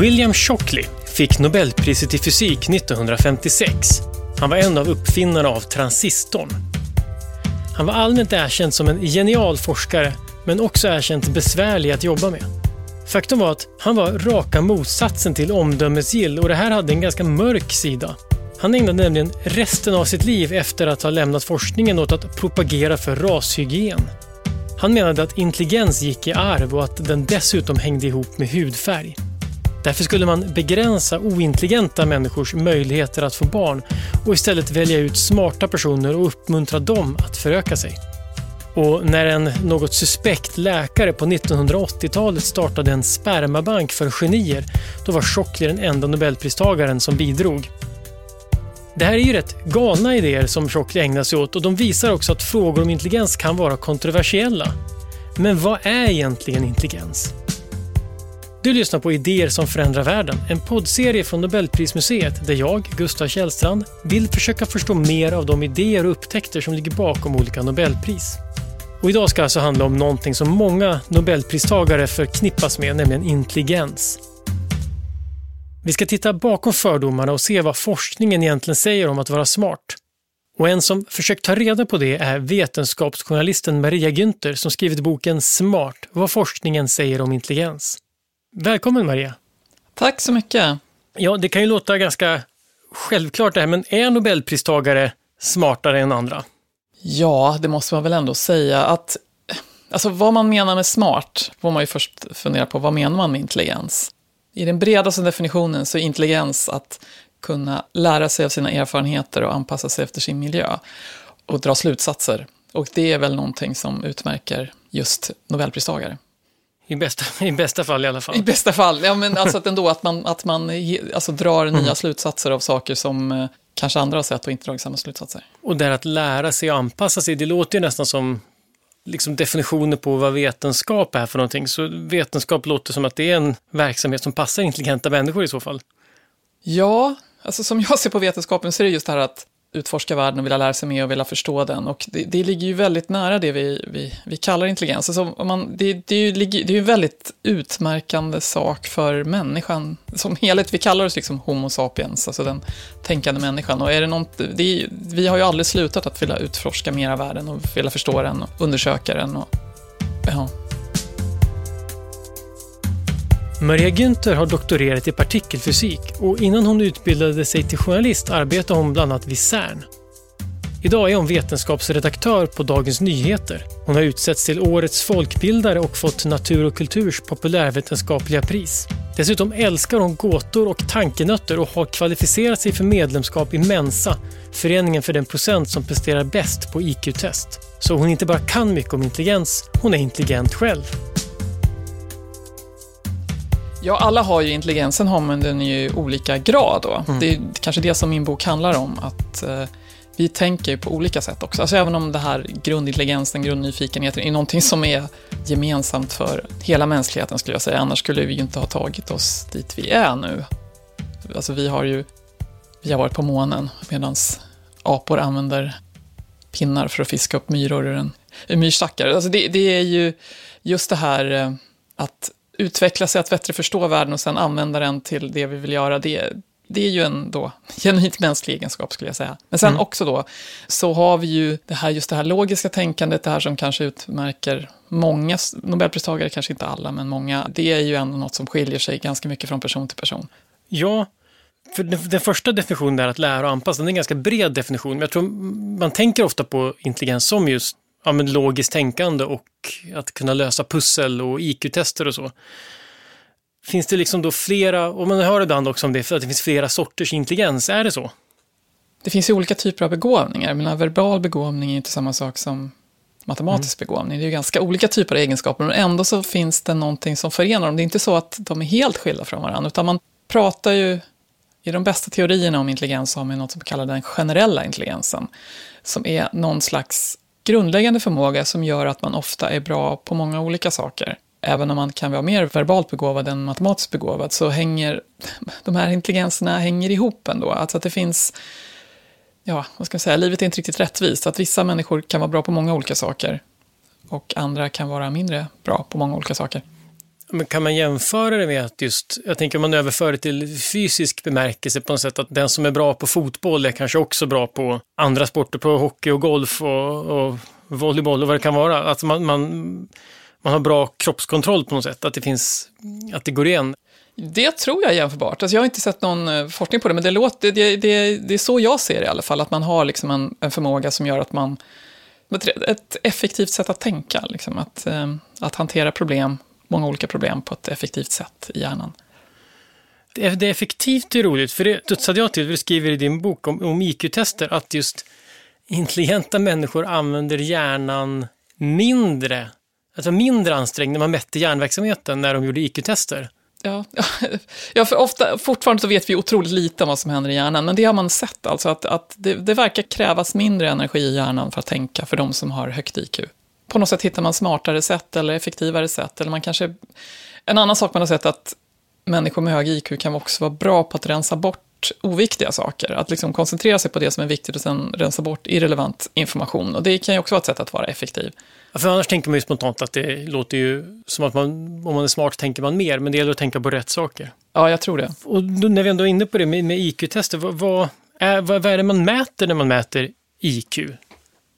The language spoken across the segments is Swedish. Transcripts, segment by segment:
William Shockley fick Nobelpriset i fysik 1956. Han var en av uppfinnarna av transistorn. Han var allmänt erkänd som en genial forskare, men också erkänt besvärlig att jobba med. Faktum var att han var raka motsatsen till omdömesgill och det här hade en ganska mörk sida. Han ägnade nämligen resten av sitt liv efter att ha lämnat forskningen åt att propagera för rashygien. Han menade att intelligens gick i arv och att den dessutom hängde ihop med hudfärg. Därför skulle man begränsa ointelligenta människors möjligheter att få barn och istället välja ut smarta personer och uppmuntra dem att föröka sig. Och när en något suspekt läkare på 1980-talet startade en spermabank för genier, då var Shockley den enda nobelpristagaren som bidrog. Det här är ju rätt galna idéer som Shockley ägnar sig åt och de visar också att frågor om intelligens kan vara kontroversiella. Men vad är egentligen intelligens? Du lyssnar på Idéer som förändrar världen, en poddserie från Nobelprismuseet där jag, Gustav Källstrand, vill försöka förstå mer av de idéer och upptäckter som ligger bakom olika Nobelpris. Och idag ska alltså handla om någonting som många Nobelpristagare förknippas med, nämligen intelligens. Vi ska titta bakom fördomarna och se vad forskningen egentligen säger om att vara smart. Och en som försökt ta reda på det är vetenskapsjournalisten Maria Günther som skrivit boken Smart, vad forskningen säger om intelligens. Välkommen Maria! Tack så mycket! Ja, det kan ju låta ganska självklart det här, men är nobelpristagare smartare än andra? Ja, det måste man väl ändå säga att Alltså vad man menar med smart får man ju först fundera på, vad menar man med intelligens? I den bredaste definitionen så är intelligens att kunna lära sig av sina erfarenheter och anpassa sig efter sin miljö och dra slutsatser. Och det är väl någonting som utmärker just nobelpristagare. I bästa, I bästa fall i alla fall. I bästa fall, ja men alltså att ändå att man, att man alltså, drar nya mm. slutsatser av saker som eh, kanske andra har sett och inte dragit samma slutsatser. Och där att lära sig och anpassa sig, det låter ju nästan som liksom definitioner på vad vetenskap är för någonting. Så vetenskap låter som att det är en verksamhet som passar intelligenta människor i så fall. Ja, alltså som jag ser på vetenskapen så är det just det här att utforska världen och vilja lära sig mer och vilja förstå den. Och det, det ligger ju väldigt nära det vi, vi, vi kallar intelligens. Alltså om man, det, det, är ju, det är ju en väldigt utmärkande sak för människan som helhet. Vi kallar oss liksom Homo sapiens, alltså den tänkande människan. Och är det något, det är, vi har ju aldrig slutat att vilja utforska mera världen och vilja förstå den och undersöka den. Och, ja. Maria Günther har doktorerat i partikelfysik och innan hon utbildade sig till journalist arbetade hon bland annat vid CERN. Idag är hon vetenskapsredaktör på Dagens Nyheter. Hon har utsetts till Årets folkbildare och fått Natur och kulturs populärvetenskapliga pris. Dessutom älskar hon gåtor och tankenötter och har kvalificerat sig för medlemskap i Mensa, föreningen för den procent som presterar bäst på IQ-test. Så hon inte bara kan mycket om intelligens, hon är intelligent själv. Ja, alla har ju intelligensen, har man den i olika grad då. Mm. Det är kanske det som min bok handlar om, att eh, vi tänker på olika sätt också. Alltså även om det här grundintelligensen, grundnyfikenheten är någonting som är gemensamt för hela mänskligheten skulle jag säga, annars skulle vi ju inte ha tagit oss dit vi är nu. Alltså vi har ju, vi har varit på månen medan apor använder pinnar för att fiska upp myror ur en, en myrstackare. Alltså det, det är ju just det här eh, att utveckla sig att bättre förstå världen och sen använda den till det vi vill göra, det, det är ju en då genuint mänsklig egenskap skulle jag säga. Men sen mm. också då, så har vi ju det här, just det här logiska tänkandet, det här som kanske utmärker många Nobelpristagare, kanske inte alla, men många. Det är ju ändå något som skiljer sig ganska mycket från person till person. Ja, för den, den första definitionen är att lära och anpassa, den är en ganska bred definition. Men jag tror man tänker ofta på intelligens som just ja, men logiskt tänkande och att kunna lösa pussel och IQ-tester och så. Finns det liksom då flera, och man hör ibland också om det, för att det finns flera sorters intelligens, är det så? Det finns ju olika typer av begåvningar, men verbal begåvning är inte samma sak som matematisk mm. begåvning. Det är ju ganska olika typer av egenskaper, men ändå så finns det någonting som förenar dem. Det är inte så att de är helt skilda från varandra, utan man pratar ju i de bästa teorierna om intelligens har man något som kallas den generella intelligensen, som är någon slags grundläggande förmåga som gör att man ofta är bra på många olika saker. Även om man kan vara mer verbalt begåvad än matematiskt begåvad så hänger de här intelligenserna hänger ihop ändå. Alltså att det finns ja, vad ska jag säga, livet är inte riktigt rättvist. Att vissa människor kan vara bra på många olika saker och andra kan vara mindre bra på många olika saker. Men kan man jämföra det med att just, jag tänker om man överför det till fysisk bemärkelse på något sätt, att den som är bra på fotboll är kanske också bra på andra sporter, på hockey och golf och, och volleyboll och vad det kan vara. Att man, man, man har bra kroppskontroll på något sätt, att det finns, att det går igen. Det tror jag är jämförbart. Alltså jag har inte sett någon eh, forskning på det, men det, låter, det, det, det är så jag ser det i alla fall, att man har liksom en, en förmåga som gör att man ett effektivt sätt att tänka, liksom, att, eh, att hantera problem, många olika problem på ett effektivt sätt i hjärnan. Det är, effektivt är roligt, för det studsade jag till, för du skriver i din bok om, om IQ-tester, att just intelligenta människor använder hjärnan mindre, alltså mindre ansträngd när man mätte hjärnverksamheten när de gjorde IQ-tester. Ja, ja för ofta, fortfarande så vet vi otroligt lite om vad som händer i hjärnan, men det har man sett, alltså att, att det, det verkar krävas mindre energi i hjärnan för att tänka för de som har högt IQ. På något sätt hittar man smartare sätt eller effektivare sätt, eller man kanske... En annan sak man har sett att människor med hög IQ kan också vara bra på att rensa bort oviktiga saker. Att liksom koncentrera sig på det som är viktigt och sen rensa bort irrelevant information. Och det kan ju också vara ett sätt att vara effektiv. För annars tänker man ju spontant att det låter ju som att man, om man är smart tänker man mer, men det gäller att tänka på rätt saker. Ja, jag tror det. Och när vi ändå är inne på det med, med IQ-tester, vad, vad, är, vad, vad är det man mäter när man mäter IQ?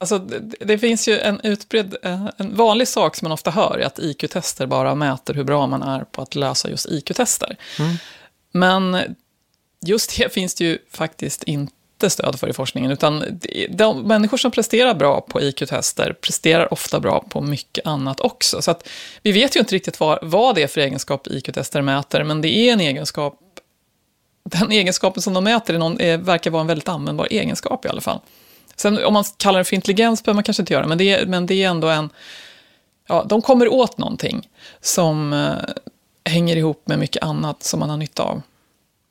Alltså, det, det, finns ju en utbredd, eh, en vanlig sak som man ofta hör är att IQ-tester bara mäter hur bra man är på att lösa just IQ-tester. Mm. Men just det finns det ju faktiskt inte stöd för i forskningen, utan de människor som presterar bra på IQ-tester presterar ofta bra på mycket annat också. Så att vi vet ju inte riktigt vad, vad det är för egenskap IQ-tester mäter, men det är en egenskap den egenskapen som de mäter är någon, är, verkar vara en väldigt användbar egenskap i alla fall. Sen om man kallar det för intelligens behöver man kanske inte göra, men det är, men det är ändå en... Ja, de kommer åt någonting som eh, hänger ihop med mycket annat som man har nytta av.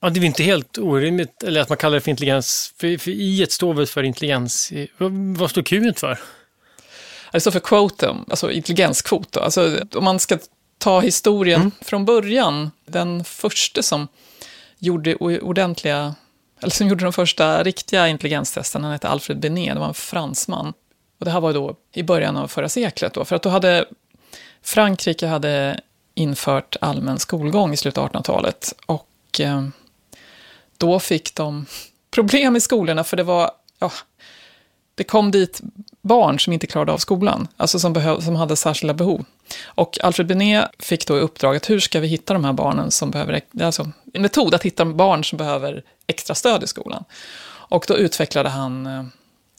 Ja, det är väl inte helt orimligt, eller att man kallar det för intelligens, för, för i står väl för intelligens. Vad, vad står Q för? Det står för quotum, alltså intelligenskvot. Då. Alltså, om man ska ta historien mm. från början, den första som gjorde ordentliga, eller som gjorde de första riktiga intelligenstesterna, han hette Alfred Binet, det var en fransman. Och det här var då i början av förra seklet då, för att då hade Frankrike hade infört allmän skolgång i slutet av 1800-talet och eh, då fick de problem i skolorna, för det var, ja, det kom dit barn som inte klarade av skolan, alltså som, behöv, som hade särskilda behov. Och Alfred Binet fick då i uppdrag att hur ska vi hitta de här barnen som behöver, alltså en metod att hitta barn som behöver extra stöd i skolan. Och då utvecklade han eh,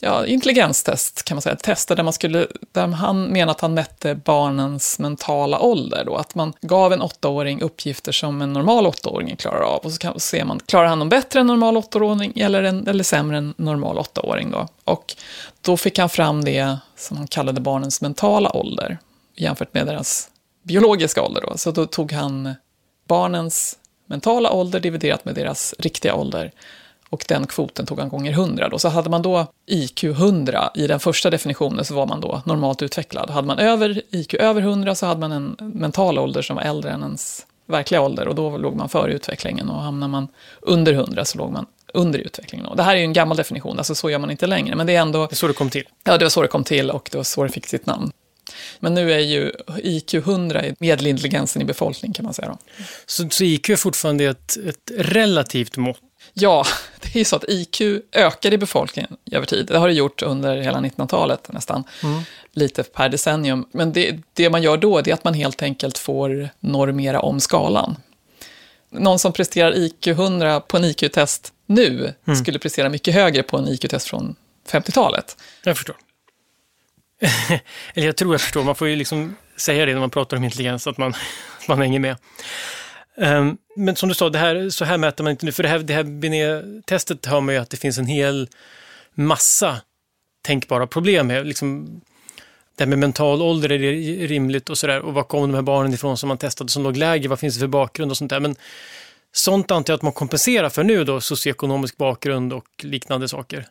ja, intelligenstest, kan man säga. Tester där, man skulle, där han menar att han mätte barnens mentala ålder. Då, att man gav en åttaåring uppgifter som en normal åttaåring klarar av. Och så kan, ser man, klarar han dem bättre än en normal åttaåring eller, en, eller sämre än en normal åttaåring? Då? Och då fick han fram det som han kallade barnens mentala ålder jämfört med deras biologiska ålder. Då. Så då tog han barnens mentala ålder dividerat med deras riktiga ålder och den kvoten tog han gånger 100. Då. Så hade man då IQ 100 i den första definitionen så var man då normalt utvecklad. Hade man över, IQ över 100 så hade man en mental ålder som var äldre än ens verkliga ålder och då låg man före utvecklingen och hamnar man under 100 så låg man under utvecklingen. Och det här är ju en gammal definition, alltså så gör man inte längre. Men det är ändå... Det är så det kom till. Ja, det var så det kom till och det var så det fick sitt namn. Men nu är ju IQ 100 medelintelligensen i befolkningen kan man säga. Då. Så, så IQ är fortfarande ett, ett relativt mått Ja, det är ju så att IQ ökar i befolkningen över tid. Det har det gjort under hela 1900-talet nästan, mm. lite per decennium. Men det, det man gör då är att man helt enkelt får normera om skalan. Någon som presterar IQ 100 på en IQ-test nu mm. skulle prestera mycket högre på en IQ-test från 50-talet. Jag förstår. Eller jag tror jag förstår, man får ju liksom säga det när man pratar om intelligens, att man, att man hänger med. Um, men som du sa, det här, så här mäter man inte nu, för det här, det här Binet-testet hör man ju att det finns en hel massa tänkbara problem med. Liksom, det här med mental ålder, är det rimligt och sådär? Och var kom de här barnen ifrån som man testade som låg lägre? Vad finns det för bakgrund och sånt där? Men sånt antar jag att man kompenserar för nu då, socioekonomisk bakgrund och liknande saker.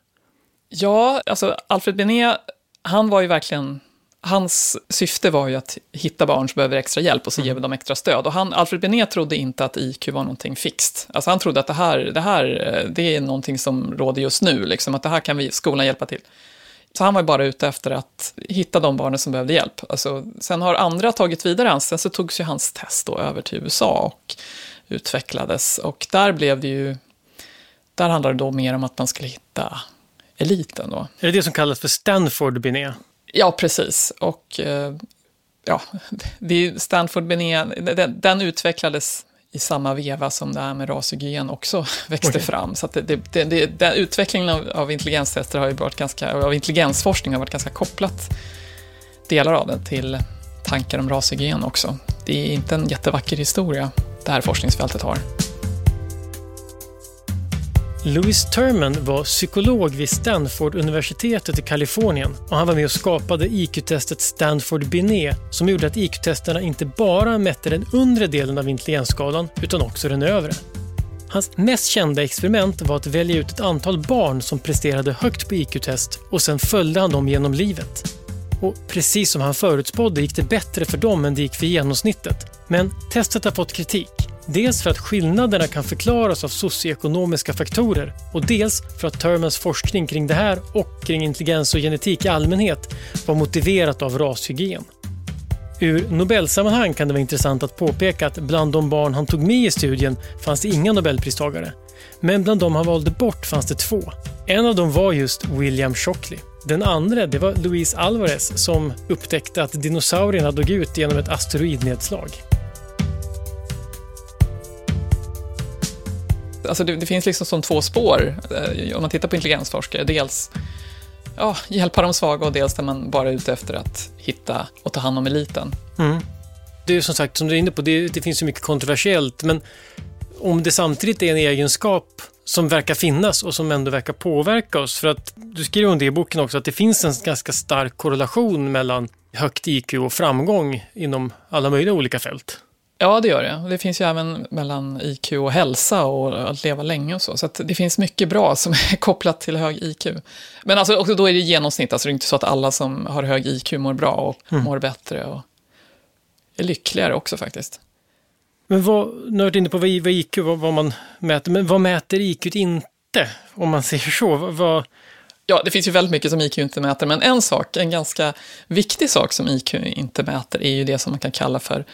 Ja, alltså Alfred Binet, han var ju verkligen hans syfte var ju att hitta barn som behöver extra hjälp och så ger vi dem extra stöd. Och han, Alfred Binet trodde inte att IQ var någonting fixt. Alltså han trodde att det här, det här det är någonting som råder just nu, liksom, att det här kan vi skolan hjälpa till. Så han var bara ute efter att hitta de barnen som behövde hjälp. Alltså, sen har andra tagit vidare hans, sen så togs ju hans test då över till USA och utvecklades. Och där blev det ju, där handlade det då mer om att man skulle hitta eliten då. Är det det som kallas för Stanford Binet? Ja, precis. Och eh, ja, Stanford Binet, den, den, utvecklades i samma veva som det här med rashygien också växte okay. fram. Så det, det, det, det, utvecklingen av, av intelligenstester har ju varit ganska, av intelligensforskning har varit ganska kopplat, delar av den, till tankar om rashygien också. Det är inte en jättevacker historia det här forskningsfältet har. Louis Terman var psykolog vid Stanford-universitetet i Kalifornien och han var med och skapade IQ-testet Stanford Binet som gjorde att IQ-testerna inte bara mätte den undre delen av intelligensskalan utan också den övre. Hans mest kända experiment var att välja ut ett antal barn som presterade högt på IQ-test och sen följde han dem genom livet. Och precis som han förutspådde gick det bättre för dem än det gick för genomsnittet. Men testet har fått kritik. Dels för att skillnaderna kan förklaras av socioekonomiska faktorer och dels för att Termans forskning kring det här och kring intelligens och genetik i allmänhet var motiverat av rashygien. Ur Nobelsammanhang kan det vara intressant att påpeka att bland de barn han tog med i studien fanns det inga Nobelpristagare. Men bland de han valde bort fanns det två. En av dem var just William Shockley. Den andra det var Luis Alvarez som upptäckte att dinosaurierna dog ut genom ett asteroidnedslag. Alltså det, det, finns liksom som två spår eh, om man tittar på intelligensforskare. Dels ja, hjälpa de svaga och dels där man bara är ute efter att hitta och ta hand om eliten. Mm. Det är som sagt, som du är inne på, det, det finns ju mycket kontroversiellt, men om det samtidigt är en egenskap som verkar finnas och som ändå verkar påverka oss. För att du skriver om det i boken också, att det finns en ganska stark korrelation mellan högt IQ och framgång inom alla möjliga olika fält. Ja, det gör det. Det finns ju även mellan IQ och hälsa och att leva länge och så. Så det finns mycket bra som är kopplat till hög IQ. Men alltså, också då är det genomsnitt, alltså det är inte så att alla som har hög IQ mår bra och mm. mår bättre och är lyckligare också faktiskt. Men vad, nu har du varit inne på vad, IQ, vad, vad, man mäter, men vad mäter IQ inte? Om man säger så. Vad, Ja, det finns ju väldigt mycket som IQ inte mäter, men en sak, en ganska viktig sak som IQ inte mäter är ju det som man kan kalla för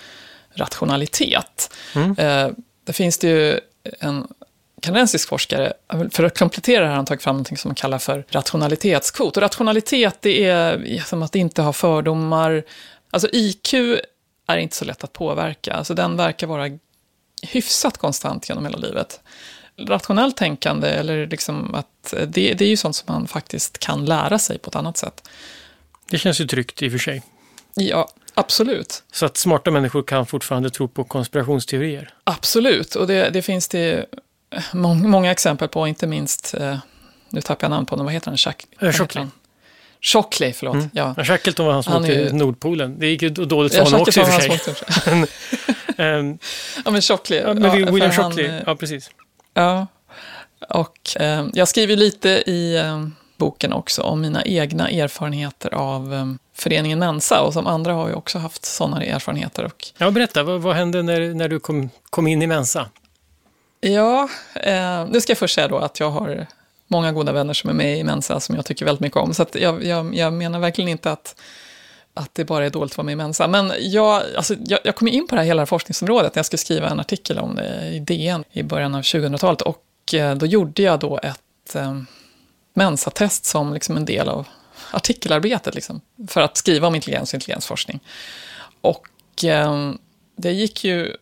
rationalitet. Mm. Eh, där finns det ju en kanadensisk forskare, för att komplettera det här han tagit fram något som man kallar för rationalitetskvot. Och rationalitet, det är som att inte ha fördomar. Alltså IQ är inte så lätt att påverka. Alltså den verkar vara hyfsat konstant genom hela livet. Rationellt tänkande, eller liksom att det, det är ju sånt som man faktiskt kan lära sig på ett annat sätt. Det känns ju tryggt i och för sig. Ja, Absolut. Så att smarta människor kan fortfarande tro på konspirationsteorier? Absolut, och det, det finns det många, många exempel på, inte minst, eh, nu tappar jag namn på honom, vad heter han? Jack, äh, Shockley. Shockley, förlåt. Mm. Ja. Shackleton var han som han åkte till Nordpolen. Det gick ju dåligt för ja, honom också i och för sig. um, ja, men Shockley. Ja, men ja, William Shockley, han, ja precis. Ja, och eh, jag skriver lite i eh, boken också om mina egna erfarenheter av eh, föreningen Mensa och som andra har ju också haft sådana erfarenheter. Och... Ja, berätta, vad, vad hände när, när du kom, kom in i Mensa? Ja, eh, nu ska jag först säga då att jag har många goda vänner som är med i Mensa som jag tycker väldigt mycket om. Så jag, jag, jag, menar verkligen inte att, att det bara är dåligt att vara med i Mensa. Men jag, alltså, jag, jag kom in på det här hela forskningsområdet när jag skulle skriva en artikel om det i DN i början av 2000-talet. Och eh, då gjorde jag då ett eh, Mensa-test som liksom en del av artikelarbetet liksom, för att skriva om intelligens och intelligensforskning. Och eh, det gick ju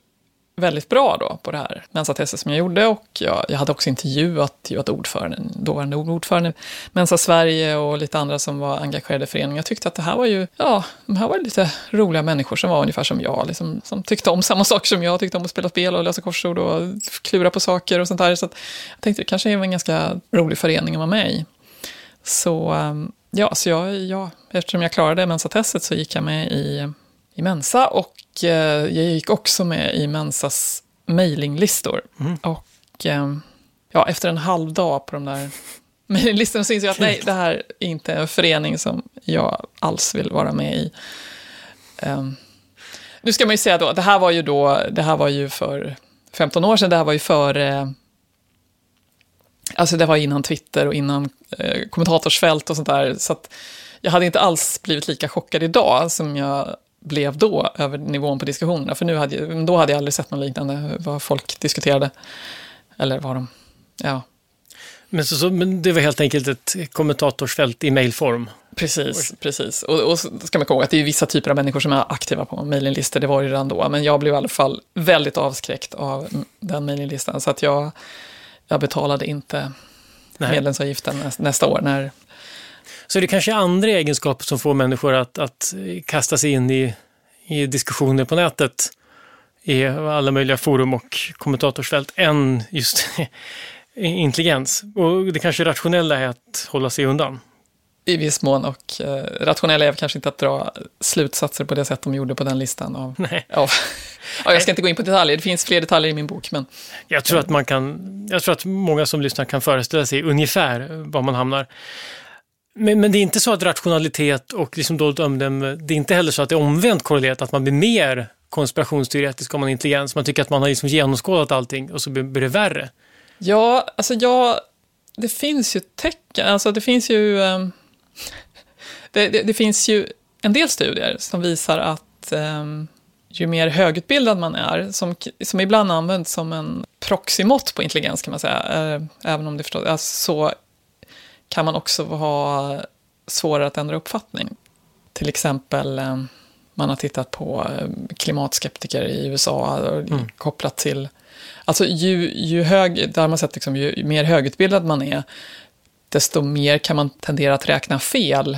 väldigt bra då på det här Mensa-testet som jag gjorde och jag, jag hade också intervjuat, intervjuat ordföranden, dåvarande ordförande Mensa Sverige och lite andra som var engagerade i föreningen. Jag tyckte att det här var ju, ja, de här var lite roliga människor som var ungefär som jag, liksom, som tyckte om samma saker som jag, tyckte om att spela spel och lösa korsord och klura på saker och sånt där. Så jag tänkte det kanske är en ganska rolig förening att vara med i. Så ehm, Ja, så jag, ja, eftersom jag klarade Mensa-testet så gick jag med i, i Mensa och eh, jag gick också med i Mensas mailinglistor. Mm. Och eh, ja, efter en halv dag på de där mejllistan så inser jag att nej, det här är inte en förening som jag alls vill vara med i. Um, nu ska man ju säga då, det här var ju då, det här var ju för 15 år sedan, det här var ju före Alltså det var innan Twitter och innan eh, kommentatorsfält och sånt där. Så att jag hade inte alls blivit lika chockad idag som jag blev då över nivån på diskussionerna. För nu hade jag, då hade jag aldrig sett något liknande, vad folk diskuterade. Eller vad de, ja. Men, så, så, men det var helt enkelt ett kommentatorsfält i mejlform? Precis, precis. Och, och ska man komma ihåg att det är vissa typer av människor som är aktiva på mejlinglistor, det var det redan då. Men jag blev i alla fall väldigt avskräckt av den mejlinglistan. Så att jag, jag betalade inte Nej. medlemsavgiften nästa år när så det kanske är andra egenskaper som får människor att, att kasta sig in i, i diskussioner på nätet i alla möjliga forum och kommentatorsfält än just intelligens. Och det kanske rationella är att hålla sig undan. I viss mån, och eh, rationella är kanske inte att dra slutsatser på det sätt de gjorde på den listan. Av, Nej. Av, ja, jag ska inte gå in på detaljer, det finns fler detaljer i min bok. Men, jag, tror att man kan, jag tror att många som lyssnar kan föreställa sig ungefär var man hamnar. Men, men det är inte så att rationalitet och liksom dåligt omdöme, det är inte heller så att det är omvänt korrelerat, att man blir mer konspirationsteoretisk om man är intelligens. Man tycker att man har liksom genomskådat allting och så blir det värre. Ja, alltså jag, det finns ju tecken, alltså det finns ju, um, det, det, det, finns ju en del studier som visar att um, ju mer högutbildad man är, som, som ibland används som en proxymått på intelligens kan man säga, uh, även om det förstås, alltså, så kan man också ha svårare att ändra uppfattning. Till exempel, eh, man har tittat på eh, klimatskeptiker i USA mm. kopplat till... Alltså ju, ju hög, där man sett liksom, ju mer högutbildad man är, desto mer kan man tendera att räkna fel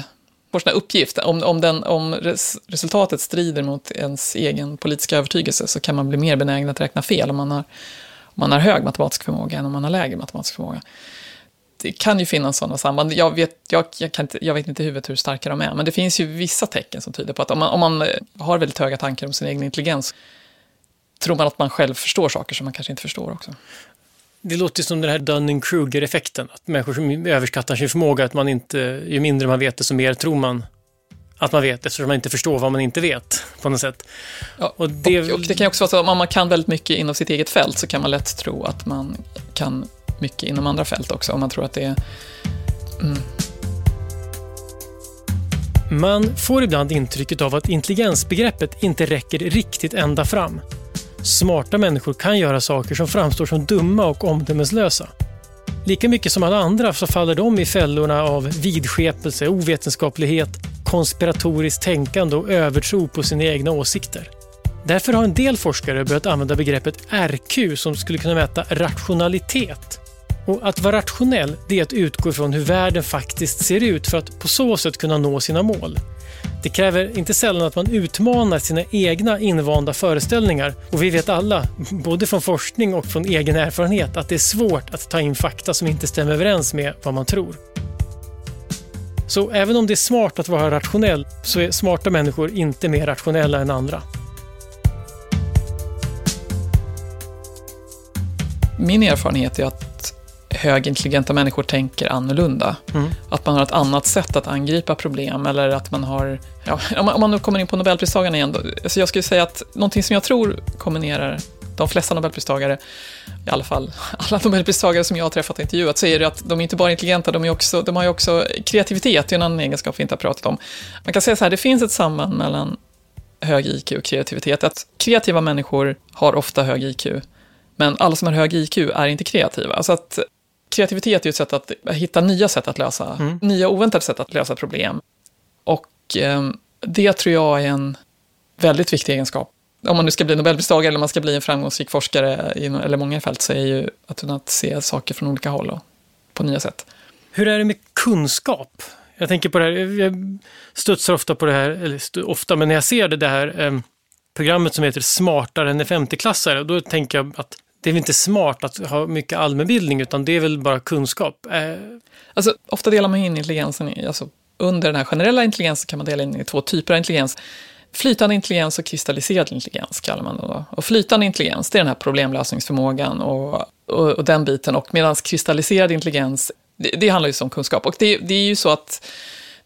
på sina uppgifter. Om, om, den, om res, resultatet strider mot ens egen politiska övertygelse så kan man bli mer benägen att räkna fel om man har, om man har hög matematisk förmåga än om man har lägre matematisk förmåga det kan ju finnas sådana samband. Jag vet, jag, jag, kan inte, jag vet inte i huvudet hur starka de är, men det finns ju vissa tecken som tyder på att om man, om man eh, har väldigt höga tankar om sin egen intelligens, tror man att man själv förstår saker som man kanske inte förstår också. Det låter som den här Dunning-Kruger-effekten, att människor som överskattar sin förmåga, att man inte, ju mindre man vet, desto mer tror man att man vet, eftersom man inte förstår vad man inte vet på något sätt. Ja, och, det... Och, och det kan också vara så att om man kan väldigt mycket inom sitt eget fält så kan man lätt tro att man kan mycket inom andra fält också, om man tror att det är... Mm. Man får ibland intrycket av att intelligensbegreppet inte räcker riktigt ända fram. Smarta människor kan göra saker som framstår som dumma och omdömeslösa. Lika mycket som alla andra så faller de i fällorna av vidskepelse, ovetenskaplighet, konspiratoriskt tänkande och övertro på sina egna åsikter. Därför har en del forskare börjat använda begreppet RQ som skulle kunna mäta rationalitet. Och att vara rationell, det är att utgå ifrån hur världen faktiskt ser ut för att på så sätt kunna nå sina mål. Det kräver inte sällan att man utmanar sina egna invanda föreställningar och vi vet alla, både från forskning och från egen erfarenhet, att det är svårt att ta in fakta som inte stämmer överens med vad man tror. Så även om det är smart att vara rationell så är smarta människor inte mer rationella än andra. Min erfarenhet är att högintelligenta människor tänker annorlunda. Mm. Att man har ett annat sätt att angripa problem eller att man har, ja, om man nu kommer in på Nobelpristagarna igen, då, alltså jag skulle säga att någonting som jag tror kombinerar de flesta Nobelpristagare, i alla fall alla Nobelpristagare som jag har träffat och intervjuat, så är det att de är inte bara intelligenta, de, är också, de har ju också kreativitet, det är en annan egenskap vi inte har pratat om. Man kan säga så här, det finns ett samband mellan hög IQ och kreativitet, att kreativa människor har ofta hög IQ, men alla som har hög IQ är inte kreativa. Så att kreativitet är ju ett sätt att hitta nya sätt att lösa, mm. nya oväntade sätt att lösa problem. Och eh, det tror jag är en väldigt viktig egenskap. Om man nu ska bli Nobelpristagare eller man ska bli en framgångsrik forskare, i, eller många fält, så är ju att kunna se saker från olika håll och på nya sätt. Hur är det med kunskap? Jag tänker på det här, jag studsar ofta på det här, eller ofta, men när jag ser det, det här eh, programmet som heter Smartare än en 50-klassare, då tänker jag att det är väl inte smart att ha mycket allmänbildning, utan det är väl bara kunskap. Eh. Alltså, ofta delar man in intelligensen i, alltså, under den här generella intelligensen kan man dela in i två typer av intelligens. Flytande intelligens och kristalliserad intelligens kallar man det då. Och flytande intelligens, det är den här problemlösningsförmågan och, och, och den biten. Och medan kristalliserad intelligens Det, det handlar ju om kunskap. Och det, det är ju så att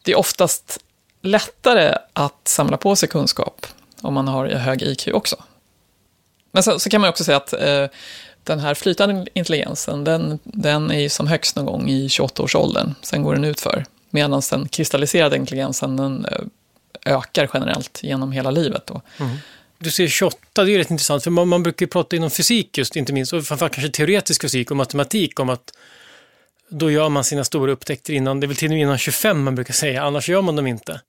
det är oftast lättare att samla på sig kunskap om man har hög IQ också. Men så, så kan man också säga att eh, den här flytande intelligensen, den, den är ju som högst någon gång i 28-årsåldern. Sen går den utför. Medan den kristalliserade intelligensen, den eh, ökar generellt genom hela livet. Då. Mm. Du säger 28, det är rätt intressant, för man, man brukar ju prata inom fysik just, inte minst, och framförallt kanske teoretisk fysik och matematik om att då gör man sina stora upptäckter innan, det är väl till och med innan 25 man brukar säga, annars gör man dem inte.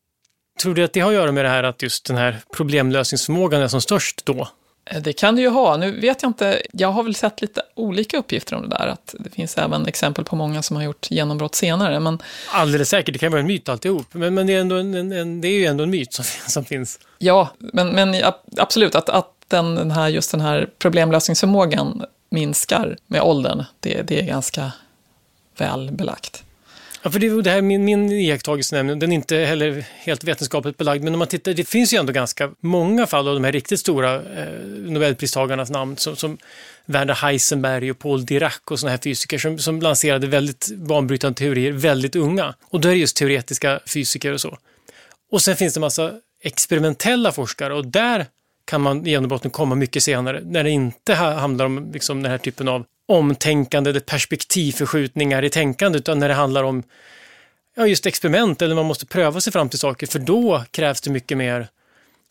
Tror du att det har att göra med det här att just den här problemlösningsförmågan är som störst då? Eh, det kan det ju ha. Nu vet jag inte, jag har väl sett lite olika uppgifter om det där. Att det finns även exempel på många som har gjort genombrott senare. Men... Alldeles säkert, det kan vara en myt alltihop. Men, men det, är ändå en, en, det är ju ändå en myt som, som finns. Ja, men, men absolut, att, att den, den här, just den här problemlösningsförmågan minskar med åldern, det, det är ganska väl belagt. Ja, för det, det här min, min iakttagelse, den är inte heller helt vetenskapligt belagd, men om man tittar, det finns ju ändå ganska många fall av de här riktigt stora eh, Nobelpristagarnas namn, som, som Werner Heisenberg och Paul Dirac och sådana här fysiker som, som lanserade väldigt banbrytande teorier väldigt unga. Och då är det just teoretiska fysiker och så. Och sen finns det en massa experimentella forskare och där kan man i botten komma mycket senare, när det inte handlar om liksom den här typen av omtänkande eller perspektivförskjutningar i tänkande, utan när det handlar om ja, just experiment eller man måste pröva sig fram till saker, för då krävs det mycket mer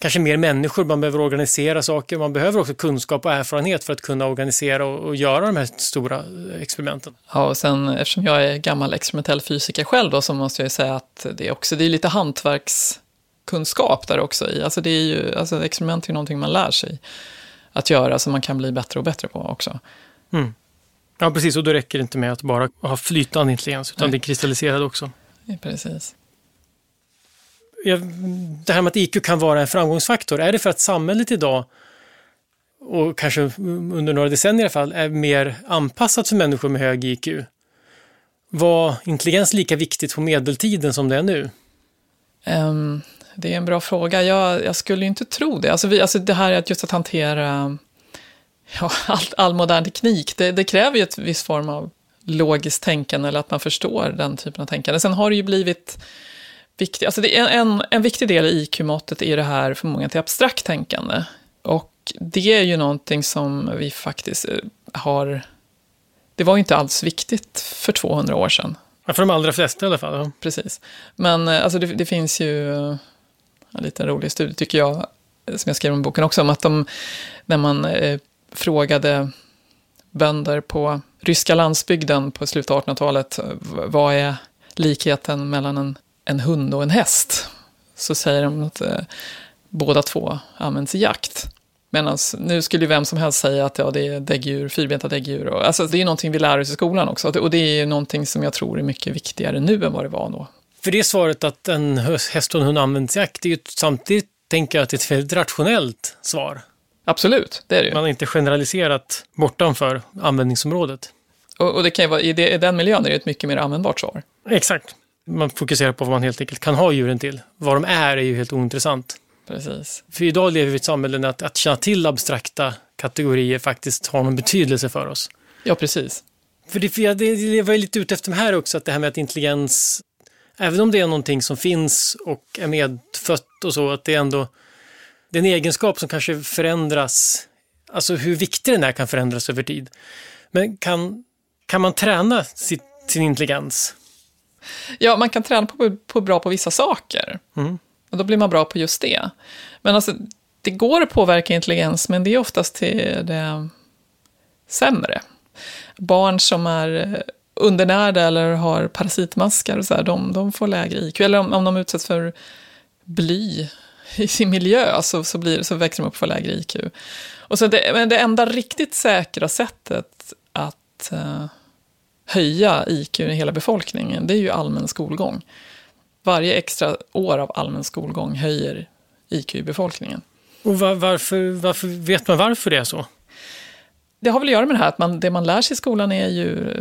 kanske mer människor, man behöver organisera saker, man behöver också kunskap och erfarenhet för att kunna organisera och, och göra de här stora experimenten. Ja, och sen eftersom jag är gammal experimentell fysiker själv då, så måste jag ju säga att det är också, det är lite hantverkskunskap där också i. Alltså det är ju, alltså experiment är ju någonting man lär sig att göra, som man kan bli bättre och bättre på också. Mm. Ja, precis. Och då räcker det inte med att bara ha flytande intelligens, utan Nej. det är kristalliserad också. Ja, precis. Det här med att IQ kan vara en framgångsfaktor, är det för att samhället idag och kanske under några decennier i alla fall, är mer anpassat för människor med hög IQ? Var intelligens lika viktigt på medeltiden som det är nu? Um, det är en bra fråga. Jag, jag skulle inte tro det. Alltså, vi, alltså det här att just att hantera ja, all, all modern teknik, det, det kräver ju ett viss form av logiskt tänkande eller att man förstår den typen av tänkande. Sen har det ju blivit viktigt, alltså det är en, en viktig del i IQ-måttet är det här förmågan till abstrakt tänkande. Och det är ju någonting som vi faktiskt eh, har, det var ju inte alls viktigt för 200 år sedan. Ja, för de allra flesta i alla fall. Ja. Precis. Men eh, alltså det, det finns ju en liten rolig studie, tycker jag, som jag skrev i boken också, om att de, när man eh, frågade bönder på ryska landsbygden på slutet av 1800-talet, eh, vad är likheten mellan en, en hund och en häst? Så säger de att eh, båda två används i jakt. Medan nu skulle vem som helst säga att ja, det är däggdjur, fyrbenta däggdjur. Och, alltså, det är någonting vi lär oss i skolan också. Och det är någonting som jag tror är mycket viktigare nu än vad det var då. För det svaret att en häst och en hund används i jakt, det är ju samtidigt, tänker jag, att det är ett väldigt rationellt svar. Absolut, det är det ju. Man har inte generaliserat bortanför användningsområdet. Och, och det kan ju vara, i, det, i den miljön är det ett mycket mer användbart svar. Exakt. Man fokuserar på vad man helt enkelt kan ha djuren till. Vad de är är ju helt ointressant. Precis. För idag lever vi i ett samhälle där att, att känna till abstrakta kategorier faktiskt har någon betydelse för oss. Ja, precis. För det, det, det var jag lite ute efter här också, att det här med att intelligens, även om det är någonting som finns och är medfött och så, att det är ändå det är en egenskap som kanske förändras, alltså hur viktig den är kan förändras över tid. Men kan, kan man träna sitt, sin intelligens? Ja, man kan träna på, på bra på vissa saker. Mm. Och då blir man bra på just det. Men alltså, det går att påverka intelligens, men det är oftast till det sämre. Barn som är undernärda eller har parasitmaskar, och så här, de, de får lägre IQ. Eller om, om de utsätts för bly i sin miljö så, så, blir, så växer de upp och får lägre IQ. Och så det, men det enda riktigt säkra sättet att uh, höja IQ i hela befolkningen, det är ju allmän skolgång. Varje extra år av allmän skolgång höjer IQ i befolkningen. Och var, varför, varför, vet man varför det är så? Det har väl att göra med det här att man, det man lär sig i skolan är ju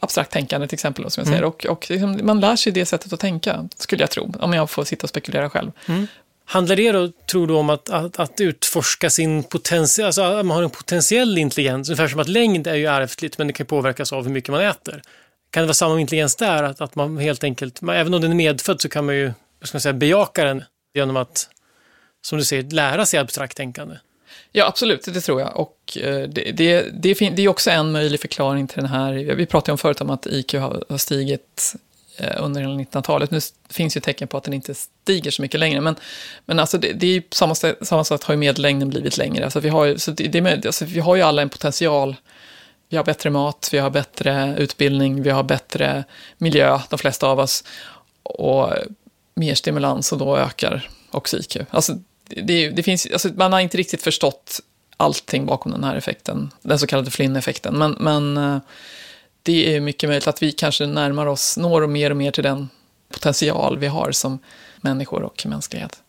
abstrakt tänkande till exempel, som jag säger. Mm. Och, och liksom, man lär sig det sättet att tänka, skulle jag tro, om jag får sitta och spekulera själv. Mm. Handlar det då, tror du, om att, att, att utforska sin potential, alltså att man har en potentiell intelligens, ungefär som att längd är ju ärftligt, men det kan påverkas av hur mycket man äter. Kan det vara samma intelligens där? Att, att man helt enkelt, man, även om den är medfödd så kan man ju vad ska man säga, bejaka den genom att, som du säger, lära sig abstrakt tänkande. Ja, absolut, det tror jag. Och eh, det, det, det, det är också en möjlig förklaring till den här, vi pratade om förut om att IQ har stigit Eh, under hela 1900-talet. Nu finns ju tecken på att den inte stiger så mycket längre, men, men alltså det, det är ju samma, samma sätt har ju medellängden blivit längre. Alltså vi, har ju, så det, det, alltså vi har ju alla en potential. Vi har bättre mat, vi har bättre utbildning, vi har bättre miljö, de flesta av oss. Och mer stimulans och då ökar också IQ. Alltså det, det finns, alltså man har inte riktigt förstått allting bakom den här effekten, den så kallade Flynn-effekten. Men, men eh, det är mycket möjligt att vi kanske närmar oss, når mer och mer till den potential vi har som människor och mänsklighet.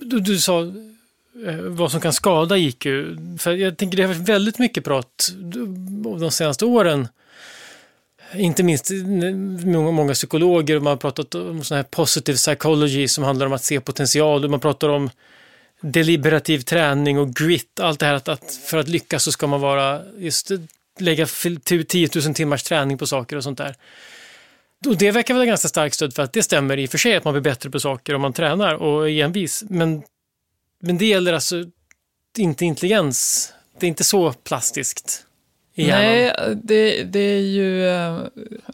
Du, du sa eh, vad som kan skada IQ. För jag tänker det har varit väldigt mycket prat de senaste åren inte minst eh, många, många psykologer, man har pratat om sån här positive psychology som handlar om att se potential, man pratar om deliberativ träning och grit, allt det här att, att för att lyckas så ska man vara, just lägga 10 000 timmars träning på saker och sånt där. Och det verkar vara ganska starkt stöd för att det stämmer i och för sig att man blir bättre på saker om man tränar och är envis. Men, men det gäller alltså inte intelligens. Det är inte så plastiskt. Nej, det, det är ju... Eh,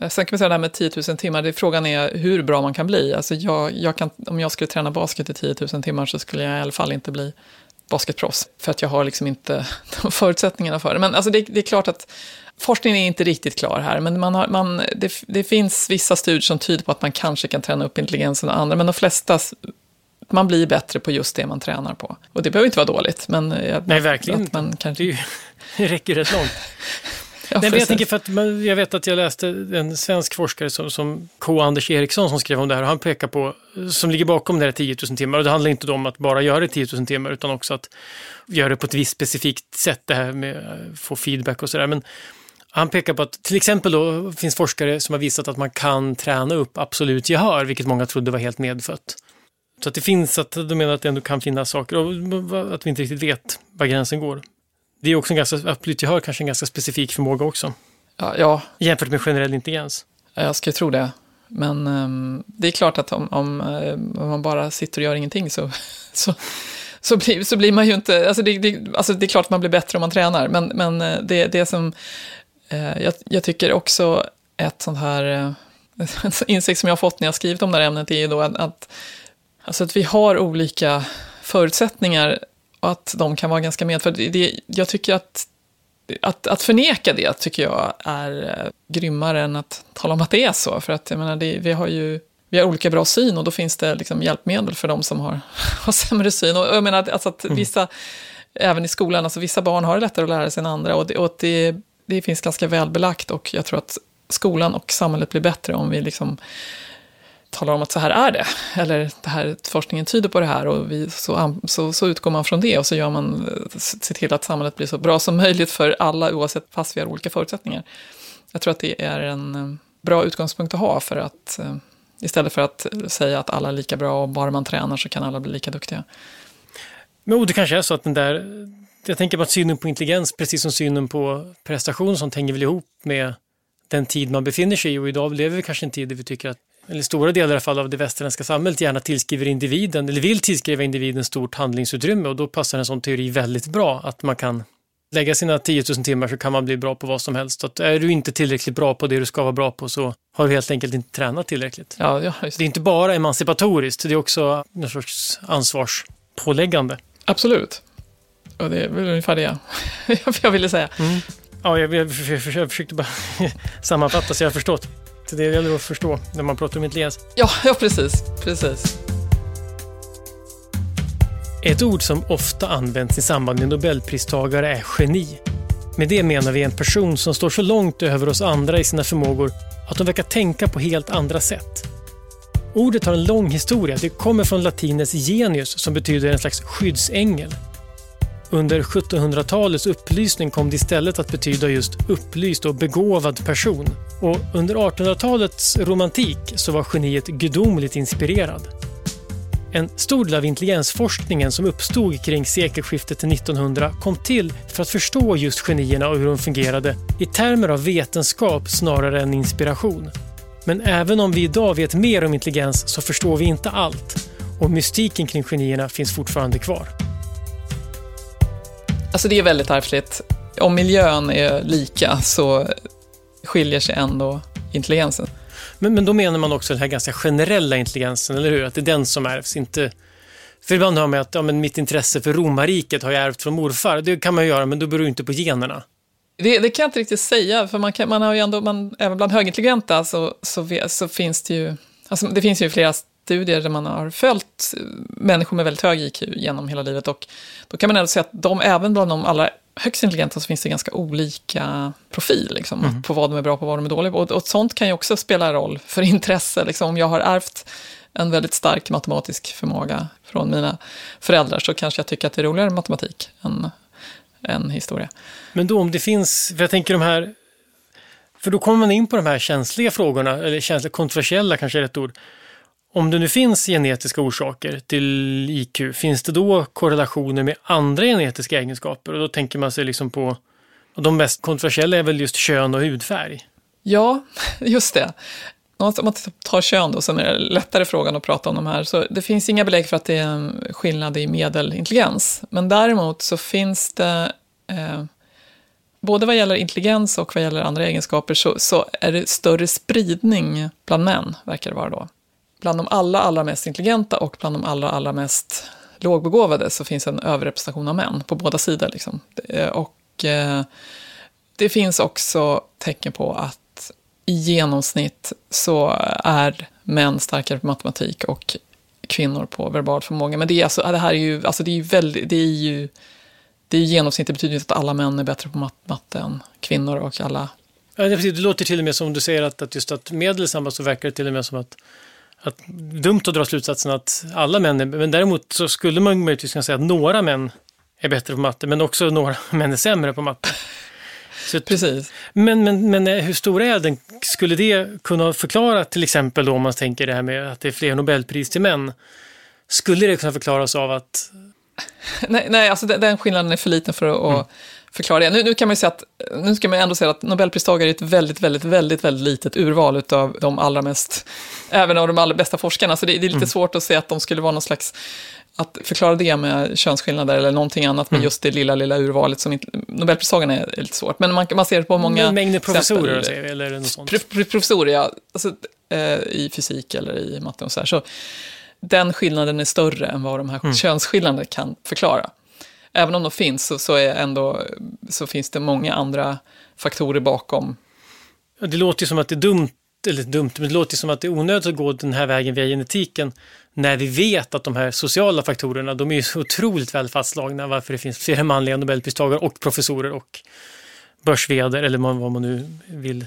sen kan vi säga det här med 10 000 timmar, det, frågan är hur bra man kan bli. Alltså jag, jag kan, om jag skulle träna basket i 10 000 timmar så skulle jag i alla fall inte bli basketproffs. För att jag har liksom inte de förutsättningarna för det. Men alltså det, det är klart att forskningen är inte riktigt klar här, men man har, man, det, det, finns vissa studier som tyder på att man kanske kan träna upp intelligensen och andra, men de flesta man blir bättre på just det man tränar på. Och det behöver inte vara dåligt, men... Nej, verkligen inte. Man kanske... det, det räcker rätt långt. ja, Nej, jag tänker för att jag vet att jag läste en svensk forskare som, som K. Anders Eriksson som skrev om det här och han pekar på, som ligger bakom det här 10 000 timmar och det handlar inte om att bara göra det 10 000 timmar utan också att göra det på ett visst specifikt sätt, det här med att få feedback och sådär. Men han pekar på att till exempel då finns forskare som har visat att man kan träna upp absolut gehör, vilket många trodde var helt medfött. Så att det finns, att de menar att det ändå kan finnas saker och att vi inte riktigt vet var gränsen går. Det är också en ganska, absolut gehör kanske en ganska specifik förmåga också. Ja, ja. Jämfört med generell intelligens. Jag skulle tro det. Men um, det är klart att om, om, um, om, man bara sitter och gör ingenting så, så, så, blir, så blir man ju inte... Alltså det, det, alltså det är klart att man blir bättre om man tränar, men, men eh, det, det som... Uh, jag, jag, tycker också ett sånt här... Uh, insikt som jag har fått när jag har skrivit om det här ämnet är ju då att, att Alltså att vi har olika förutsättningar och att de kan vara ganska medfödda. Jag tycker att, att, att förneka det tycker jag är eh, grymmare än att tala om att det är så. För att jag menar, det, vi har ju vi har olika bra syn och då finns det liksom hjälpmedel för de som har, har sämre syn. Och jag menar alltså att mm. vissa, även i skolan, alltså vissa barn har det lättare att lära sig än andra och det, och det, det finns ganska välbelagt och jag tror att skolan och samhället blir bättre om vi liksom talar om att så här är det, eller det här, forskningen tyder på det här och vi, så, så, så utgår man från det och så gör man, eh, ser till att samhället blir så bra som möjligt för alla oavsett fast vi har olika förutsättningar. Jag tror att det är en eh, bra utgångspunkt att ha för att eh, istället för att säga att alla är lika bra och bara man tränar så kan alla bli lika duktiga. Men oh, det kanske är så att den där, jag tänker på att synen på intelligens, precis som synen på prestation, som hänger väl ihop med den tid man befinner sig i och idag lever vi kanske en tid där vi tycker att eller stora delar i alla fall av det västerländska samhället gärna tillskriver individen, eller vill tillskriva individen stort handlingsutrymme och då passar en sån teori väldigt bra, att man kan lägga sina 10 000 timmar så kan man bli bra på vad som helst. Att är du inte tillräckligt bra på det du ska vara bra på så har du helt enkelt inte tränat tillräckligt. Ja, ja, det är inte bara emancipatoriskt, det är också någon sorts ansvarspåläggande. Absolut. Och det är väl ungefär det jag ville säga. Mm. Ja, jag, jag, jag, jag försökte bara sammanfatta så jag har förstått. Så det gäller att förstå när man pratar om intelligens. Ja, ja precis. precis. Ett ord som ofta används i samband med Nobelpristagare är geni. Med det menar vi en person som står så långt över oss andra i sina förmågor att de verkar tänka på helt andra sätt. Ordet har en lång historia. Det kommer från latinets genius som betyder en slags skyddsängel under 1700-talets upplysning kom det istället att betyda just upplyst och begåvad person. Och under 1800-talets romantik så var geniet gudomligt inspirerad. En stor del av intelligensforskningen som uppstod kring sekelskiftet till 1900 kom till för att förstå just genierna och hur de fungerade i termer av vetenskap snarare än inspiration. Men även om vi idag vet mer om intelligens så förstår vi inte allt och mystiken kring genierna finns fortfarande kvar. Alltså det är väldigt ärftligt. Om miljön är lika så skiljer sig ändå intelligensen. Men, men då menar man också den här ganska generella intelligensen, eller hur? Att det är den som ärvs, inte... För ibland hör man att ja, men mitt intresse för romarriket har jag ärvt från morfar. Det kan man ju göra, men då beror det inte på generna. Det, det, kan jag inte riktigt säga, för man, kan, man har ju ändå, man, även bland högintelligenta så, så, så finns det ju, alltså det finns ju flera studier där man har följt människor med väldigt hög IQ genom hela livet och då kan man ändå säga att de, även bland de allra högst intelligenta så finns det ganska olika profil liksom, mm. på vad de är bra på och vad de är dåliga på. Och, och sånt kan ju också spela roll för intresse. Liksom, om jag har ärvt en väldigt stark matematisk förmåga från mina föräldrar så kanske jag tycker att det är roligare matematik än, än historia. Men då om det finns, för jag tänker de här, för då kommer man in på de här känsliga frågorna, eller känsliga, kontroversiella kanske är rätt ord. Om det nu finns genetiska orsaker till IQ, finns det då korrelationer med andra genetiska egenskaper? Och då tänker man sig liksom på, och de mest kontroversiella är väl just kön och hudfärg? Ja, just det. Om man tar kön då, som är det lättare frågan att prata om de här, så det finns inga belägg för att det är en skillnad i medelintelligens. Men däremot så finns det, eh, både vad gäller intelligens och vad gäller andra egenskaper, så, så är det större spridning bland män, verkar det vara då bland de allra, allra mest intelligenta och bland de allra, allra mest lågbegåvade så finns en överrepresentation av män på båda sidor. Liksom. Eh, och eh, det finns också tecken på att i genomsnitt så är män starkare på matematik och kvinnor på verbal förmåga. Men det, är alltså, det här är ju, alltså det är ju väldigt, det är ju, det är genomsnitt, det betyder inte att alla män är bättre på mat, matte än kvinnor och alla... Ja, det, det låter till och med som du säger att, att just att medel är samma så verkar det till och med som att att, dumt att dra slutsatsen att alla män är, men däremot så skulle man möjligtvis kunna säga att några män är bättre på matte, men också några män är sämre på matte. Så, Precis. Men, men, men eh, hur stor är den? Skulle det kunna förklara till exempel då om man tänker det här med att det är fler Nobelpris till män? Skulle det kunna förklaras av att... Nej, nej alltså den, den skillnaden är för liten för att mm förklara det. Nu, nu, kan man ju säga att, nu ska man ändå säga att Nobelpristagare är ett väldigt, väldigt, väldigt, väldigt litet urval av de allra mest, även av de allra bästa forskarna, så det, det är lite mm. svårt att säga att de skulle vara någon slags att förklara det med könsskillnader eller någonting annat med mm. just det lilla, lilla urvalet som inte, Nobelpristagarna är lite svårt, men man, man ser det på många... Mängder professorer exempel, eller något sånt? professorer, ja. Alltså, eh, I fysik eller i matte och så här. Så den skillnaden är större än vad de här mm. könsskillnaderna kan förklara även om de finns så, så, är ändå, så finns det många andra faktorer bakom. Det låter ju som att det är dumt, eller dumt, men det låter som att det är onödigt att gå den här vägen via genetiken när vi vet att de här sociala faktorerna, de är ju så otroligt väl fastslagna varför det finns flera manliga nobelpristagare och professorer och börs eller vad man nu vill,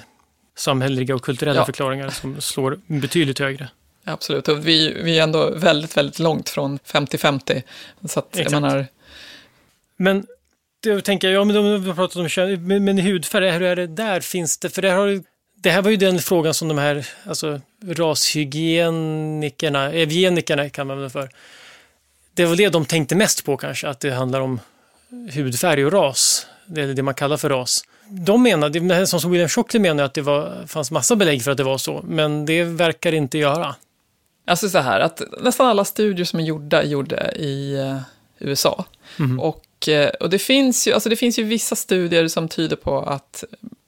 samhälleliga och kulturella ja. förklaringar som slår betydligt högre. Absolut, och vi, vi är ändå väldigt, väldigt långt från 50-50. Så att, Exakt. jag menar, men då tänker jag, ja men de har pratat om kön, men, men hudfärg, hur är det där? Finns det, för det har det här var ju den frågan som de här alltså, rashygienikerna, eugenikerna kan man väl för. Det var det de tänkte mest på kanske, att det handlar om hudfärg och ras. Det är det man kallar för ras. De menade, som William Shockley menar att det var, fanns massa belägg för att det var så, men det verkar inte göra. Alltså så här, att nästan alla studier som är gjorda är gjorda i uh, USA. Mm. Och Eh, och det finns, ju, alltså det finns ju vissa studier som tyder på att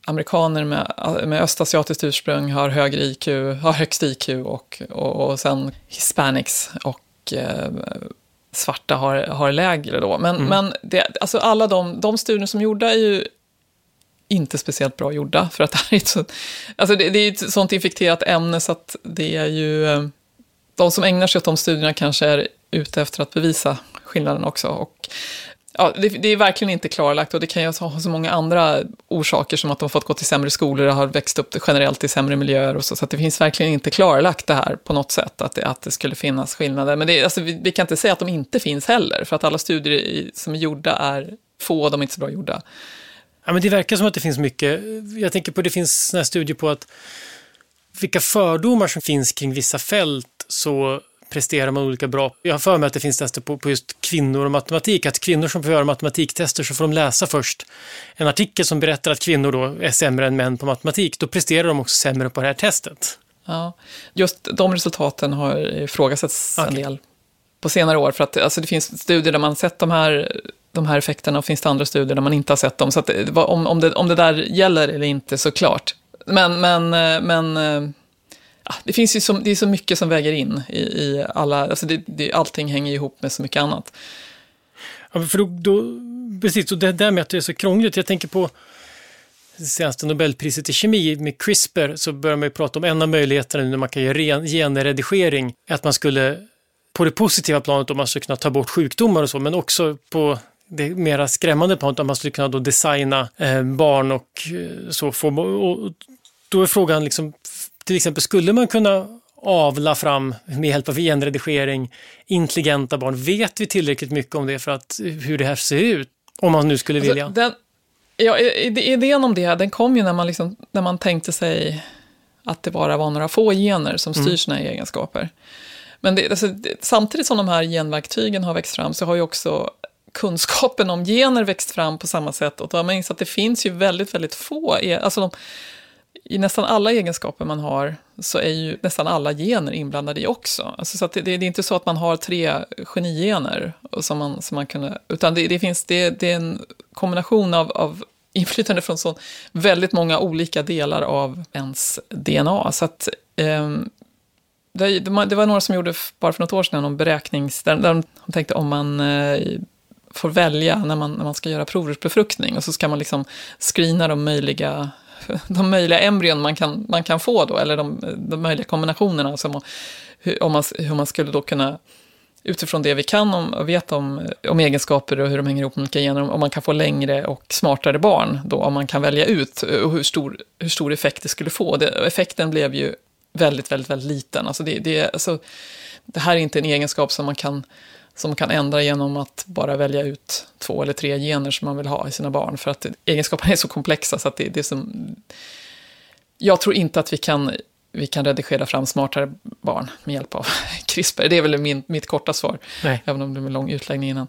amerikaner med, med östasiatiskt ursprung har högre IQ, har högst IQ och, och, och sen hispanics och eh, svarta har, har lägre då. Men, mm. men det, alltså alla de, de studier som är gjorda är ju inte speciellt bra gjorda, för att det här är ett, så, alltså det, det är ett sånt infekterat ämne så att det är ju... Eh, de som ägnar sig åt de studierna kanske är ute efter att bevisa skillnaden också. Och Ja, det, det, är verkligen inte klarlagt och det kan ju ha så många andra orsaker som att de har fått gå till sämre skolor och har växt upp generellt i sämre miljöer och så, så att det finns verkligen inte klarlagt det här på något sätt, att det, att det skulle finnas skillnader. Men det, alltså, vi, vi, kan inte säga att de inte finns heller, för att alla studier i, som är gjorda är få, och de är inte så bra gjorda. Ja, men det verkar som att det finns mycket, jag tänker på, det finns såna studier på att vilka fördomar som finns kring vissa fält så presterar man olika bra. Jag har för mig att det finns tester på, på just kvinnor och matematik, att kvinnor som får göra matematiktester så får de läsa först en artikel som berättar att kvinnor då är sämre än män på matematik. Då presterar de också sämre på det här testet. Ja, just de resultaten har ifrågasatts okay. en del på senare år, för att alltså, det finns studier där man sett de här de här effekterna och finns det andra studier där man inte har sett dem. Så att, om, om, det, om det där gäller eller inte, såklart. Men, men, eh, men eh, Ah, det finns ju så, det är så mycket som väger in i, i alla, alltså det, det, allting hänger ihop med så mycket annat. Ja, för då, då, precis, och det där med att det är så krångligt, jag tänker på senaste Nobelpriset i kemi med CRISPR så börjar man ju prata om en av möjligheterna när man kan göra genredigering, att man skulle på det positiva planet om man skulle kunna ta bort sjukdomar och så, men också på det mera skrämmande planet att man skulle kunna då designa eh, barn och eh, så. Få, och då är frågan liksom, till exempel, skulle man kunna avla fram med hjälp av genredigering intelligenta barn? Vet vi tillräckligt mycket om det för att hur det här ser ut? Om man nu skulle alltså, vilja. Den, ja, idén om det, den kom ju när man, liksom, när man tänkte sig att det bara var några få gener som styr mm. sina egenskaper. Men det, alltså, samtidigt som de här genverktygen har växt fram så har ju också kunskapen om gener växt fram på samma sätt. Och då har man insett att det finns ju väldigt, väldigt få, e, alltså de, i nästan alla egenskaper man har så är ju nästan alla gener inblandade i också. Alltså så det, det, är inte så att man har tre genigener som man, som man kunde, utan det, det finns, det, det, är en kombination av, av inflytande från så väldigt många olika delar av ens DNA. Så att, eh, det, det, var några som gjorde bara för något år sedan någon beräknings... Där, där de tänkte om man eh, får välja när man, när man ska göra provrörsbefruktning och så ska man liksom screena de möjliga, de möjliga embryon man kan, man kan få då, eller de, de möjliga kombinationerna. Som, hur, om man, hur man skulle då kunna utifrån det vi kan om, och vet om, om egenskaper och hur de hänger ihop med olika gener, om man kan få längre och smartare barn då, om man kan välja ut eh, och hur stor, hur stor effekt det skulle få. Det, effekten blev ju väldigt, väldigt, väldigt liten. Alltså det, det, alltså, det här är inte en egenskap som man kan som kan ändra genom att bara välja ut två eller tre gener som man vill ha i sina barn. För att egenskaperna är så komplexa så att det, det är som... Jag tror inte att vi kan, vi kan redigera fram smartare barn med hjälp av CRISPR. Det är väl min, mitt korta svar, Nej. även om det är en lång utläggning innan.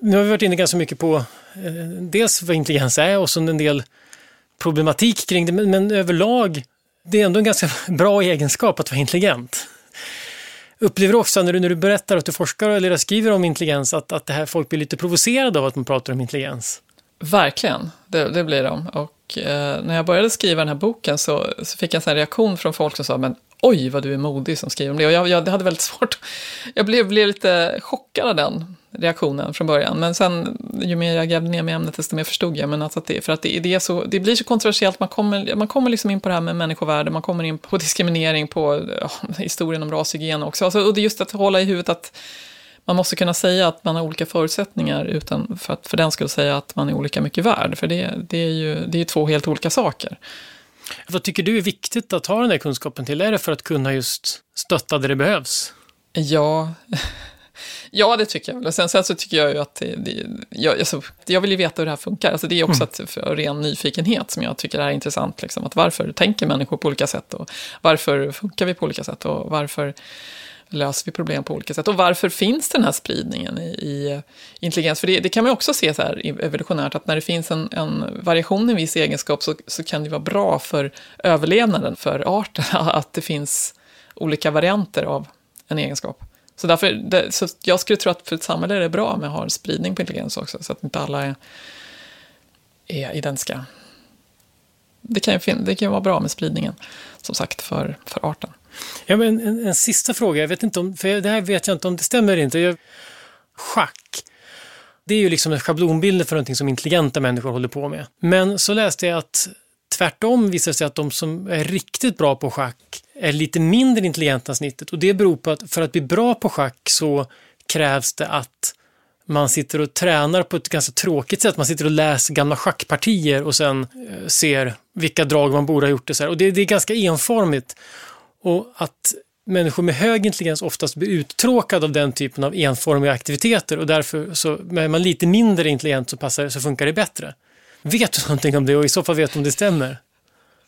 Nu har vi varit inne ganska mycket på eh, dels vad intelligens är och så en del problematik kring det, men, men överlag det är ändå en ganska bra egenskap att vara intelligent. Upplever du också när du, när du berättar att du forskar eller skriver om intelligens att, att det här folk blir lite provocerade av att man pratar om intelligens? Verkligen, det, det blir de. Och eh, när jag började skriva den här boken så, så fick jag en reaktion från folk som sa men oj vad du är modig som skriver om det. Och jag, jag hade väldigt svårt, jag blev, blev lite chockad av den reaktionen från början. Men sen, ju mer jag grävde ner mig i ämnet, desto mer förstod jag. Men alltså att det, för att det, det, är så, det blir så kontroversiellt, man kommer, man kommer liksom in på det här med människovärde, man kommer in på diskriminering, på ja, historien om rashygien också. Alltså, och det är just att hålla i huvudet att man måste kunna säga att man har olika förutsättningar utan för att för den skulle säga att man är olika mycket värd. För det, det är ju det är två helt olika saker. Vad tycker du är viktigt att ha den här kunskapen till? Är det för att kunna just stötta där det behövs? Ja, Ja, det tycker jag väl. Sen, sen så tycker jag ju att det, det, jag, alltså, jag vill ju veta hur det här funkar. Alltså, det är också mm. för ren nyfikenhet som jag tycker är intressant. Liksom, att varför tänker människor på olika sätt och varför funkar vi på olika sätt och varför löser vi problem på olika sätt? Och varför finns den här spridningen i, i intelligens? För det, det, kan man också se så här evolutionärt, att när det finns en, en variation i en viss egenskap så, så kan det vara bra för överlevnaden, för arten, att det finns olika varianter av en egenskap. Så, därför, det, så jag skulle tro att för ett samhälle är det bra om jag har en spridning på intelligens också, så att inte alla är, är identiska. Det kan, ju det kan ju vara bra med spridningen, som sagt, för, för arten. Ja, men en, en sista fråga, jag vet inte om, för det här vet jag inte om det stämmer inte. Jag, schack, det är ju liksom en schablonbild för någonting som intelligenta människor håller på med. Men så läste jag att tvärtom visar det sig att de som är riktigt bra på schack är lite mindre intelligenta än snittet. Och det beror på att för att bli bra på schack så krävs det att man sitter och tränar på ett ganska tråkigt sätt. Man sitter och läser gamla schackpartier och sen eh, ser vilka drag man borde ha gjort. Det så här. Och det, det är ganska enformigt. Och att människor med hög intelligens oftast blir uttråkade av den typen av enformiga aktiviteter och därför så är man lite mindre intelligent så, passar, så funkar det bättre. Vet du någonting om det och i så fall vet du om det stämmer?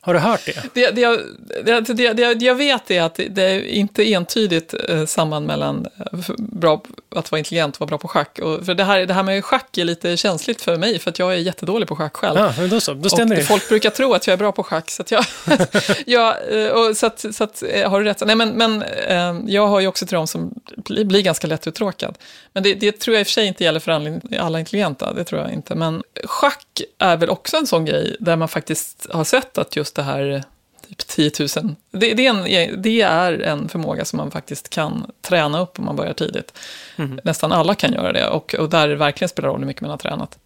Har du hört det? Det, det, jag, det, det, det jag vet är att det är inte entydigt eh, samband mellan eh, bra, att vara intelligent och vara bra på schack. Och för det, här, det här med schack är lite känsligt för mig, för att jag är jättedålig på schack själv. Ja, men då så. Då stämmer och. Folk brukar tro att jag är bra på schack, så att jag... ja, eh, och så att, så att, eh, har du rätt? Nej, men, men eh, jag har ju också till dem som blir, blir ganska lättuttråkad. Men det, det tror jag i och för sig inte gäller för alla intelligenta, det tror jag inte. Men schack är väl också en sån grej där man faktiskt har sett att just det här typ 10 000, det, det, är en, det är en förmåga som man faktiskt kan träna upp om man börjar tidigt. Mm. Nästan alla kan göra det och, och där det verkligen spelar roll hur mycket man har tränat.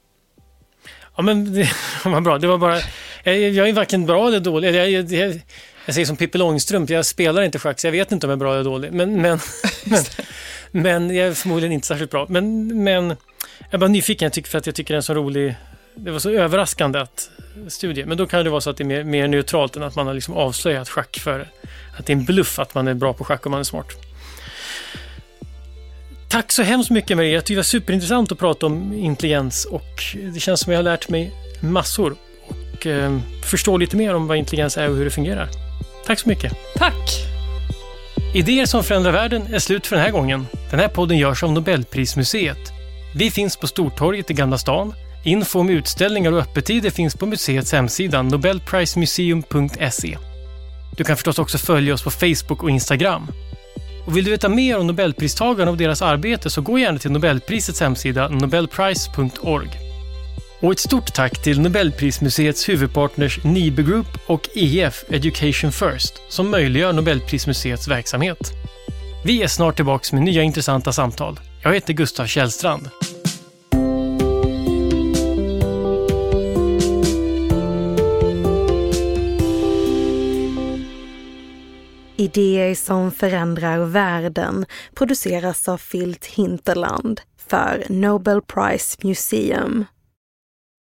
Ja, men det var bra. Det var bara, jag, jag är varken bra eller dålig. Jag, jag, jag, jag säger som Pippi Långstrump, jag spelar inte schack så jag vet inte om jag är bra eller dålig. Men, men, men, men jag är förmodligen inte särskilt bra. Men, men jag är bara nyfiken, jag tycker, för att jag tycker det är en så rolig det var så överraskande att studie. Men då kan det vara så att det är mer, mer neutralt än att man har liksom avslöjat schack för att det är en bluff att man är bra på schack och man är smart. Tack så hemskt mycket Maria. Jag tycker det var superintressant att prata om intelligens och det känns som jag har lärt mig massor och eh, förstår lite mer om vad intelligens är och hur det fungerar. Tack så mycket. Tack. Idéer som förändrar världen är slut för den här gången. Den här podden görs av Nobelprismuseet. Vi finns på Stortorget i Gamla stan Info om utställningar och öppettider finns på museets hemsida nobelprismuseum.se. Du kan förstås också följa oss på Facebook och Instagram. Och vill du veta mer om Nobelpristagarna och deras arbete så gå gärna till Nobelprisets hemsida nobelprice.org. Och ett stort tack till Nobelprismuseets huvudpartners Nibe Group och EF Education First som möjliggör Nobelprismuseets verksamhet. Vi är snart tillbaka med nya intressanta samtal. Jag heter Gustav Källstrand. Idéer som förändrar världen produceras av Filt Hinterland för Nobel Prize Museum.